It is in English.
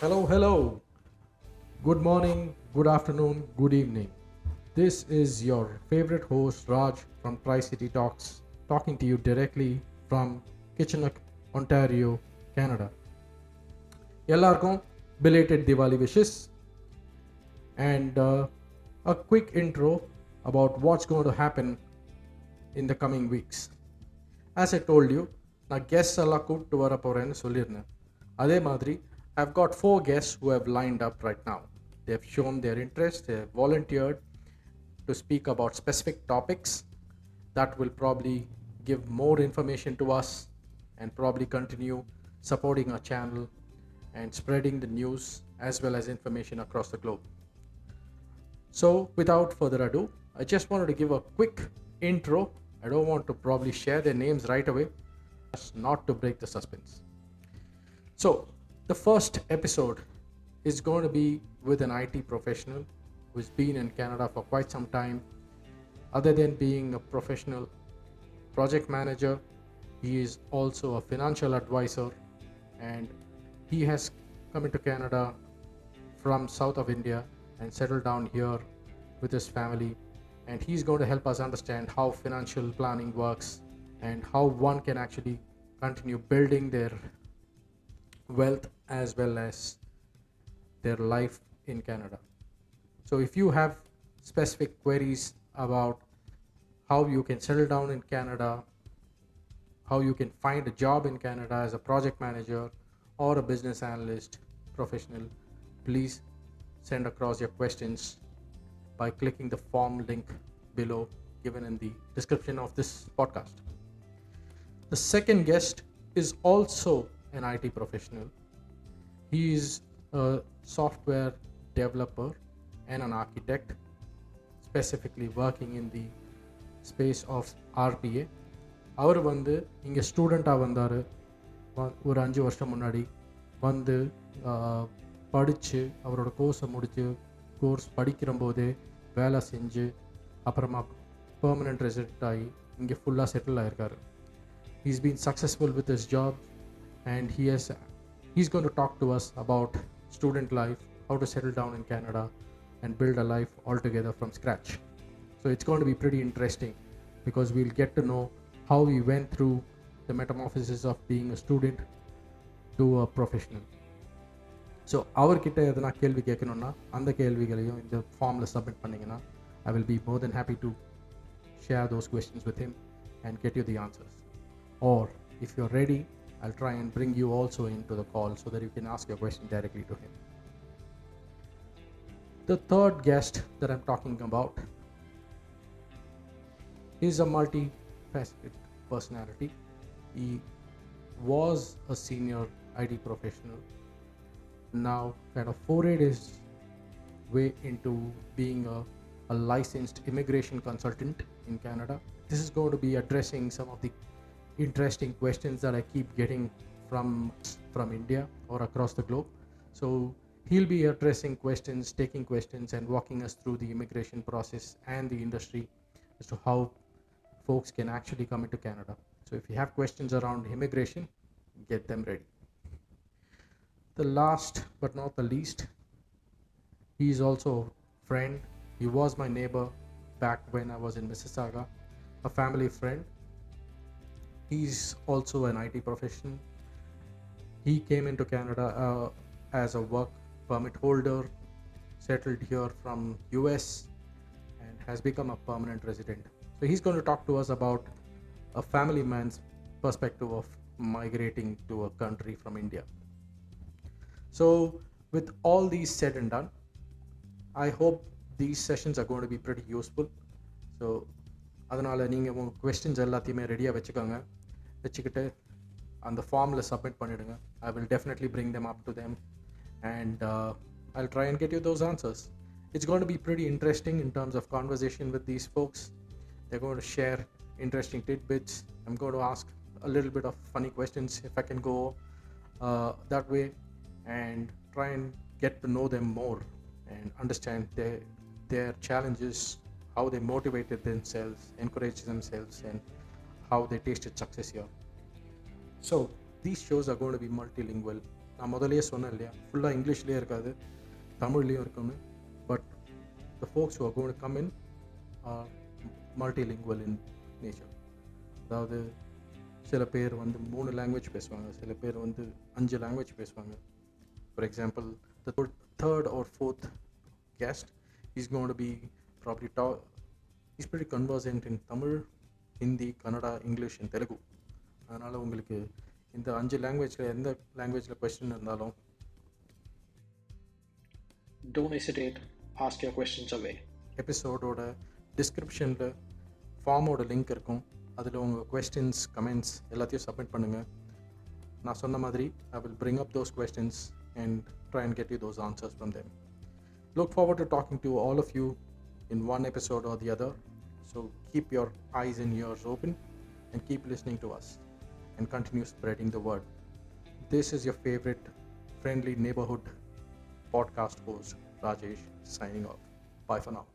Hello, hello. Good morning, good afternoon, good evening. This is your favorite host Raj from Tri City Talks, talking to you directly from Kitchener, Ontario, Canada. எல்லாருக்கும் belated Diwali wishes and uh, a quick intro about what's going to happen in the coming weeks. As I told you, நான் guest எல்லாம் கூப்பிட்டு வர போகிறேன்னு சொல்லியிருந்தேன் அதே மாதிரி I've got four guests who have lined up right now. They've shown their interest, they've volunteered to speak about specific topics that will probably give more information to us and probably continue supporting our channel and spreading the news as well as information across the globe. So, without further ado, I just wanted to give a quick intro. I don't want to probably share their names right away, just not to break the suspense. So, the first episode is going to be with an IT professional who's been in Canada for quite some time. Other than being a professional project manager, he is also a financial advisor and he has come into Canada from south of India and settled down here with his family and he's going to help us understand how financial planning works and how one can actually continue building their wealth as well as their life in Canada. So if you have specific queries about how you can settle down in Canada, how you can find a job in Canada as a project manager or a business analyst professional, please send across your questions by clicking the form link below given in the description of this podcast. The second guest is also an IT professional. He is a software developer and an architect, specifically working in the space of RPA. அவர் வந்து இங்கே ஸ்டூடெண்ட்டாக வந்தார் ஒரு அஞ்சு வருஷம் முன்னாடி வந்து படித்து அவரோட கோர்ஸை முடித்து கோர்ஸ் படிக்கிற போதே வேலை செஞ்சு அப்புறமா பர்மனெண்ட் ரெசிடென்ட் ஆகி இங்கே ஃபுல்லாக settle ஆகிருக்காரு is been successful with his job and he has he's going to talk to us about student life how to settle down in canada and build a life altogether from scratch so it's going to be pretty interesting because we'll get to know how he went through the metamorphosis of being a student to a professional so அவர்கிட்ட எதனா கேள்வி கேட்கணுன்னா அந்த கேள்விகளையும் இந்த ஃபார்மில் submit பண்ணிங்கன்னா I will be more than happy to share those questions with him and get you the answers or if you're ready i'll try and bring you also into the call so that you can ask your question directly to him. The third guest that i'm talking about is a multi-faceted personality. He was a senior it professional now kind of forayed his way into being a, a licensed immigration consultant in canada. This is going to be addressing some of the interesting questions that I keep getting from from India or across the globe. So he'll be addressing questions, taking questions, and walking us through the immigration process and the industry as to how folks can actually come into Canada. So if you have questions around immigration, get them ready. The last but not the least, he is also a friend. He was my neighbor back when I was in Mississauga, a family friend he's also an IT professional. He came into Canada uh, as a work permit holder, settled here from US, and has become a permanent resident. So he's going to talk to us about a family man's perspective of migrating to a country from India. So with all these said and done, I hope these sessions are going to be pretty useful. So அதனால் நீங்கள் உங்கள் questions எல்லாத்தையுமே ரெடியாக வச்சுக்கோங்க வச்சுக்கிட்டு அந்த ஃபார்மில் submit பண்ணிவிடுங்க I will definitely bring them up to them and I try and get you those answers it's gonna to be pretty interesting in terms of conversation with these forks they're gonna to share interesting tidbits i'm going to ask a little bit of funny questions if i can go uh, that way and try and get to know them more and understand their their challenges how they motivated themselves encouraged themselves and how they tasted success here so these shows are gonna be multilingual நான் முதலே சொன்னேன் இல்லையா? ஃபுல்லாக இங்கிலீஷ்லேயே இருக்காது தமிழ்லேயும் இருக்கணும் but the folks who are gonna come in multilingual in nature அதாவது சில பேர் வந்து மூணு லாங்குவேஜ் பேசுவாங்க சில பேர் வந்து அஞ்சு லாங்குவேஜ் பேசுவாங்க. For example the third or fourth guest is gonna be probably that is very conversant in Tamil Hindi Kannada English and Telugu. அதனால் உங்களுக்கு இந்த அஞ்சு லாங்குவேஜில் எந்த லாங்குவேஜில் கொஸ்டின் இருந்தாலும் don't hesitate ask your questions away எபிசோடோட டிஸ்கிரிப்ஷனில் ஃபார்மோட லிங்க் இருக்கும். அதில் உங்கள் கொஸ்டின்ஸ் கமெண்ட்ஸ் எல்லாத்தையும் சப்மிட் பண்ணுங்கள் நான் சொன்ன மாதிரி I will bring up those questions and try and get you those answers from them look forward to talking to all of you in one episode or the other. So keep your eyes and ears open and keep listening to us and continue spreading the word. This is your favorite friendly neighborhood podcast host, Rajesh, signing off. Bye for now.